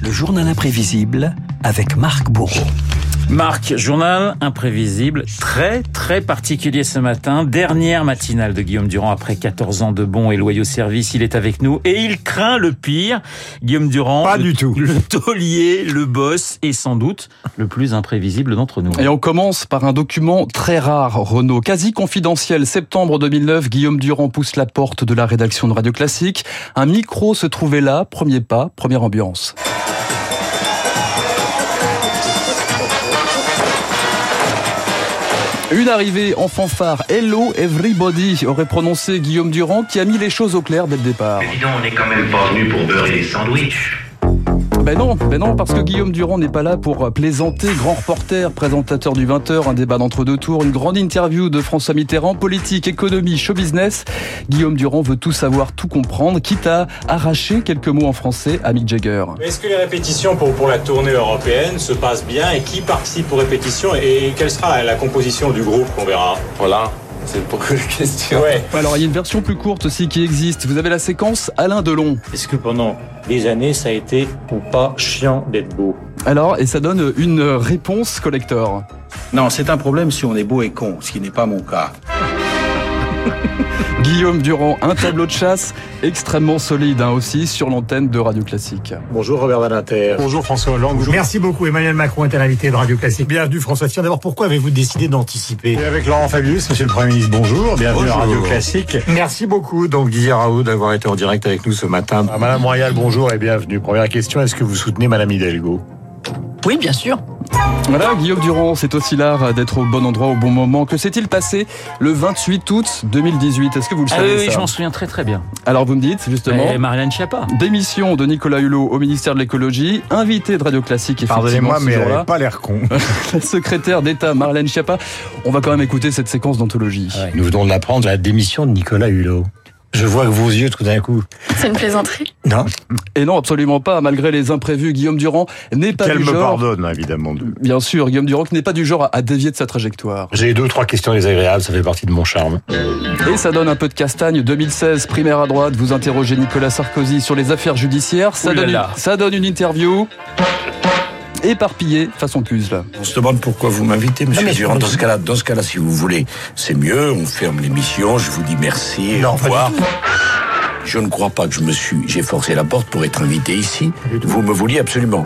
Le journal imprévisible avec Marc Bourreau. Marc, journal imprévisible, très très particulier ce matin. Dernière matinale de Guillaume Durand après 14 ans de bons et loyaux services. Il est avec nous et il craint le pire. Guillaume Durand, Pas le, du tout. le taulier, le boss et sans doute le plus imprévisible d'entre nous. Et on commence par un document très rare, Renaud, quasi confidentiel. Septembre 2009, Guillaume Durand pousse la porte de la rédaction de Radio Classique. Un micro se trouvait là, premier pas, première ambiance. Une arrivée en fanfare, Hello Everybody, aurait prononcé Guillaume Durand, qui a mis les choses au clair dès le départ. On quand même pas venu pour beurrer sandwichs. Ben non, ben non, parce que Guillaume Durand n'est pas là pour plaisanter. Grand reporter, présentateur du 20h, un débat d'entre deux tours, une grande interview de François Mitterrand, politique, économie, show business. Guillaume Durand veut tout savoir, tout comprendre, quitte à arracher quelques mots en français à Mick Jagger. Est-ce que les répétitions pour, pour la tournée européenne se passent bien et qui participe aux répétitions et quelle sera la, la composition du groupe qu'on verra? Voilà, c'est beaucoup de questions. Ouais. Alors il y a une version plus courte aussi qui existe. Vous avez la séquence Alain Delon. Est-ce que pendant des années ça a été ou pas chiant d'être beau? Alors, et ça donne une réponse collector. Non, c'est un problème si on est beau et con, ce qui n'est pas mon cas. Guillaume Durand, un tableau de chasse extrêmement solide hein, aussi sur l'antenne de Radio Classique. Bonjour Robert Badinter. Bonjour François Hollande. Merci beaucoup. Emmanuel Macron est à l'invité de Radio Classique. Bienvenue François Fillon. D'abord, pourquoi avez-vous décidé d'anticiper Et avec Laurent Fabius, Monsieur le Premier ministre, bonjour. Bienvenue Bonjour. à Radio Classique. Merci beaucoup, donc Didier Raoult, d'avoir été en direct avec nous ce matin. Ah, Madame Royal, bonjour et bienvenue. Première question, est-ce que vous soutenez Madame Hidalgo? Oui, bien sûr. Voilà, Guillaume Durand, c'est aussi l'art d'être au bon endroit au bon moment. Que s'est-il passé le 28 août 2018 Est-ce que vous le Ah savez oui, oui, ça je m'en souviens très très bien. Alors vous me dites justement Et Marianne Schiappa. démission de Nicolas Hulot au ministère de l'écologie, invité de Radio Classique Pardonnez-moi, mais elle n'a pas l'air con. La secrétaire d'État Marlène Schiappa. On va quand même écouter cette séquence d'anthologie. Ouais. Nous venons d'apprendre la démission de Nicolas Hulot. Je vois que vos yeux tout d'un coup. C'est une plaisanterie. Non Et non, absolument pas. Malgré les imprévus, Guillaume Durand n'est pas Qu'elle du me genre. pardonne, évidemment. Bien sûr, Guillaume Durand qui n'est pas du genre à- dévier de sa trajectoire. J'ai deux ou trois questions désagréables, ça fait partie de mon charme. Et ça donne un peu de castagne. 2016, primaire à droite, vous interrogez Nicolas Sarkozy sur les affaires judiciaires. Ça, Ouh là donne, là. Une, ça donne une interview éparpillée façon puzzle. On se demande pourquoi vous m'invitez, monsieur Durand. Dans ce cas-là, dans ce cas-là, si vous voulez, c'est mieux. On ferme l'émission. Je vous dis merci. Non, au revoir. Je ne crois pas que je me suis, j'ai forcé la porte pour être invité ici. Vous me vouliez absolument.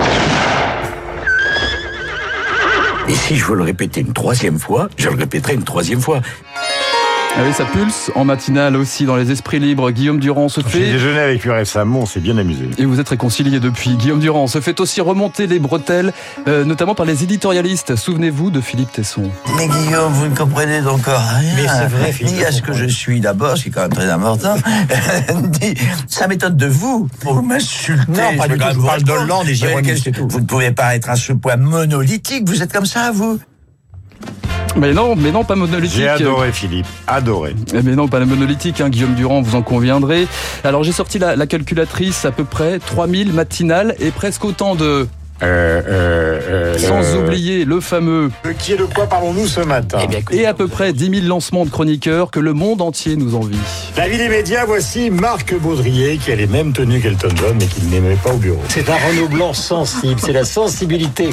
Et si je veux le répéter une troisième fois, je le répéterai une troisième fois. Ah oui, ça pulse. En matinale aussi, dans les esprits libres, Guillaume Durand se J'ai fait... déjeuné avec lui récemment, on s'est bien amusé. Et vous êtes réconciliés depuis. Guillaume Durand se fait aussi remonter les bretelles, euh, notamment par les éditorialistes. Souvenez-vous de Philippe Tesson. Mais Guillaume, vous ne comprenez encore rien. Mais c'est vrai, Philippe, Ni à ce que je suis d'abord, c'est quand même très important. Ça m'étonne de vous. Pour m'insulter. Non, pas je du tout, parle d'Hollande et. Vous ne pouvez pas être à ce point monolithique. Vous êtes comme ça, vous Mais non, mais non, pas monolithique. J'ai adoré Philippe, adoré. Eh Mais non, pas la monolithique, hein, Guillaume Durand, vous en conviendrez. Alors j'ai sorti la, la calculatrice à peu près 3000 matinales et presque autant de... Euh, euh, euh, Sans oublier le fameux... De qui et de quoi parlons-nous ce matin Eh bien, écoute, Et à peu près 10 000 lancements de chroniqueurs que le monde entier nous envie. La vie des médias, voici Marc Baudrier qui a les mêmes tenues qu'Elton John mais qu'il n'aimait pas au bureau. C'est un Renault Blanc sensible, c'est la sensibilité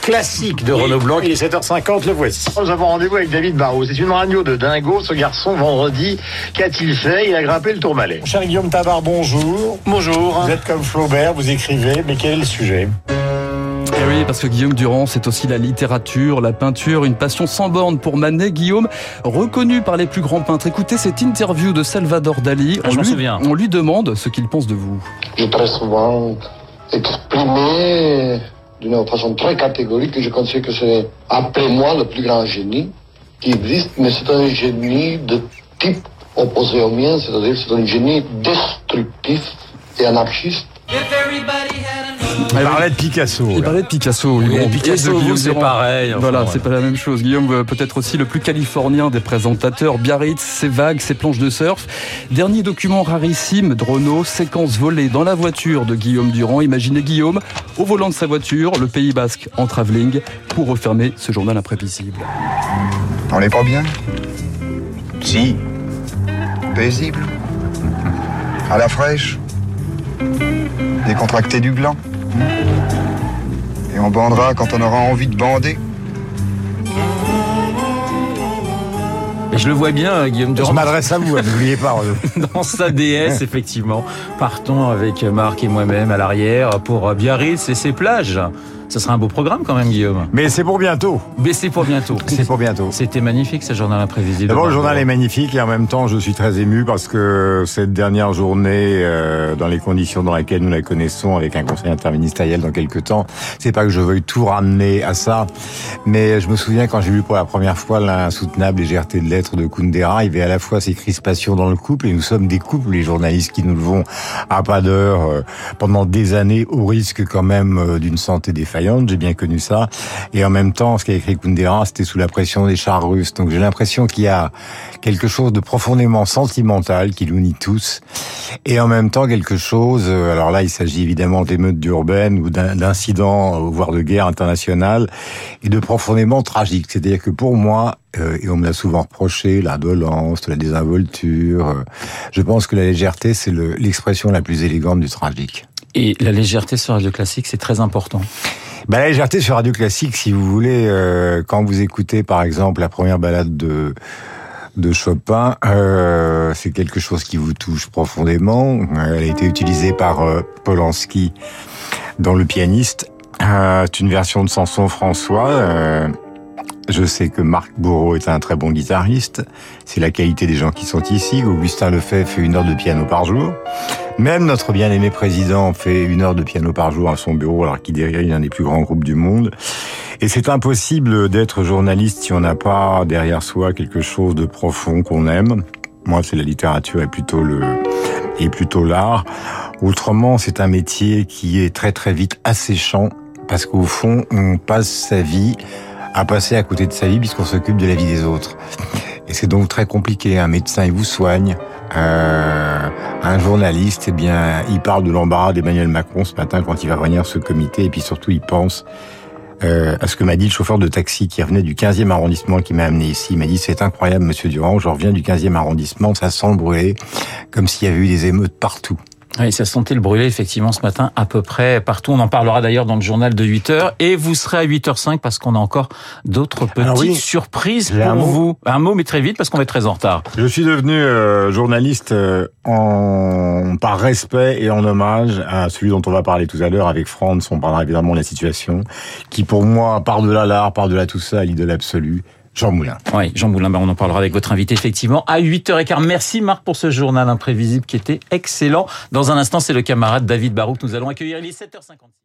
Classique de Renault Blanc, il est 7h50, le voici. Nous avons rendez-vous avec David Barrault. C'est une radio de dingo, ce garçon, vendredi. Qu'a-t-il fait? Il a grimpé le tourmalet. Cher Guillaume Tabar, bonjour. Bonjour. Vous êtes comme Flaubert, vous écrivez, mais quel est le sujet? Parce que Guillaume Durand, c'est aussi la littérature, la peinture, une passion sans borne pour Manet. Guillaume, reconnu par les plus grands peintres. Écoutez cette interview de Salvador Dali. Ah, je m'en lui, souviens. on lui demande ce qu'il pense de vous. J'ai très souvent exprimé d'une façon très catégorique que je considère que c'est, après moi, le plus grand génie qui existe, mais c'est un génie de type opposé au mien, c'est-à-dire c'est un génie destructif et anarchiste. Il parlait de Picasso. Il là. parlait de Picasso. oui, de Picasso, c'est pareil. enfin, Voilà, ouais. c'est pas la même chose. Guillaume, euh, peut-être aussi le plus californien des présentateurs. Biarritz, ses vagues, ses planches de surf. Dernier document rarissime Renault, séquence volée dans la voiture de Guillaume Durand. Imaginez Guillaume au volant de sa voiture, le Pays Basque en travelling, pour refermer ce journal imprévisible. On n'est pas bien? Si. Paisible À la fraîche décontracter du gland. Et on bandera quand on aura envie de bander. Et je le vois bien, euh, Guillaume Durand. Je m'adresse à vous, hein, n'oubliez pas. Dans sa déesse, effectivement. Partons avec Marc et moi-même à l'arrière pour Biarritz et ses plages. Ça sera un beau programme quand même, Guillaume. Mais c'est pour bientôt. Mais c'est pour bientôt. C'est pour bientôt. C'était magnifique ce journal imprévisible. D'abord, le journal est magnifique et en même temps, je suis très ému parce que cette dernière journée, euh, dans les conditions dans lesquelles nous la connaissons, avec un conseil interministériel dans quelques temps, c'est pas que je veuille tout ramener à ça, mais je me souviens quand j'ai lu pour la première fois l'insoutenable légèreté de lettres de Kundera, il y avait à la fois ces crispations dans le couple et nous sommes des couples, les journalistes qui nous levons à pas d'heure euh, pendant des années au risque quand même euh, d'une santé j'ai bien connu ça. Et en même temps, ce qu'a écrit Kundera, c'était sous la pression des chars russes. Donc j'ai l'impression qu'il y a quelque chose de profondément sentimental qui l'unit tous. Et en même temps, quelque chose, euh, alors là, il s'agit évidemment d'émeutes urbaines ou d'incidents, euh, voire de guerre internationale, et de profondément tragique. C'est-à-dire que pour moi, euh, et on me l'a souvent reproché, l'indolence, la désinvolture, je pense que la légèreté, c'est l'expression la plus élégante du tragique. Et la légèreté sur Radio Classique, c'est très important. Bah, la légèreté sur Radio Classique, si vous voulez, euh, quand vous écoutez par exemple la première balade de de Chopin, euh, c'est quelque chose qui vous touche profondément. Elle a été utilisée par euh, Polanski dans Le Pianiste. Euh, c'est une version de Samson François. Euh, je sais que Marc Bourreau est un très bon guitariste. C'est la qualité des gens qui sont ici. Augustin Lefebvre fait une heure de piano par jour. Même notre bien-aimé président fait une heure de piano par jour à son bureau alors qu'il dirige un des plus grands groupes du monde. Et c'est impossible d'être journaliste si on n'a pas derrière soi quelque chose de profond qu'on aime. Moi, c'est la littérature et plutôt le et plutôt l'art. Autrement, c'est un métier qui est très très vite asséchant parce qu'au fond, on passe sa vie à passer à côté de sa vie puisqu'on s'occupe de la vie des autres. Et c'est donc très compliqué. Un médecin, il vous soigne. Euh, un journaliste, eh bien, il parle de l'embarras d'Emmanuel Macron ce matin quand il va venir ce comité. Et puis surtout, il pense euh, à ce que m'a dit le chauffeur de taxi qui revenait du 15e arrondissement qui m'a amené ici. Il m'a dit, c'est incroyable, monsieur Durand, je reviens du 15e arrondissement, ça sent brûler, comme s'il y avait eu des émeutes partout. Oui, ça sentait le brûler effectivement ce matin à peu près partout. On en parlera d'ailleurs dans le journal de 8 heures et vous serez à 8h05 parce qu'on a encore d'autres petites surprises pour vous. Un mot mais très vite parce qu'on est très en retard. Je suis devenu euh, journaliste euh, en par respect et en hommage à celui dont on va parler tout à l'heure avec Franz. On parlera évidemment de la situation qui pour moi par-delà l'art, par-delà tout ça, l'idole absolue Jean Moulin. Oui, Jean Moulin, ben on en parlera avec votre invité effectivement à 8h15. Merci Marc pour ce journal imprévisible qui était excellent. Dans un instant, c'est le camarade David Barou que nous allons accueillir. Il est 7h56.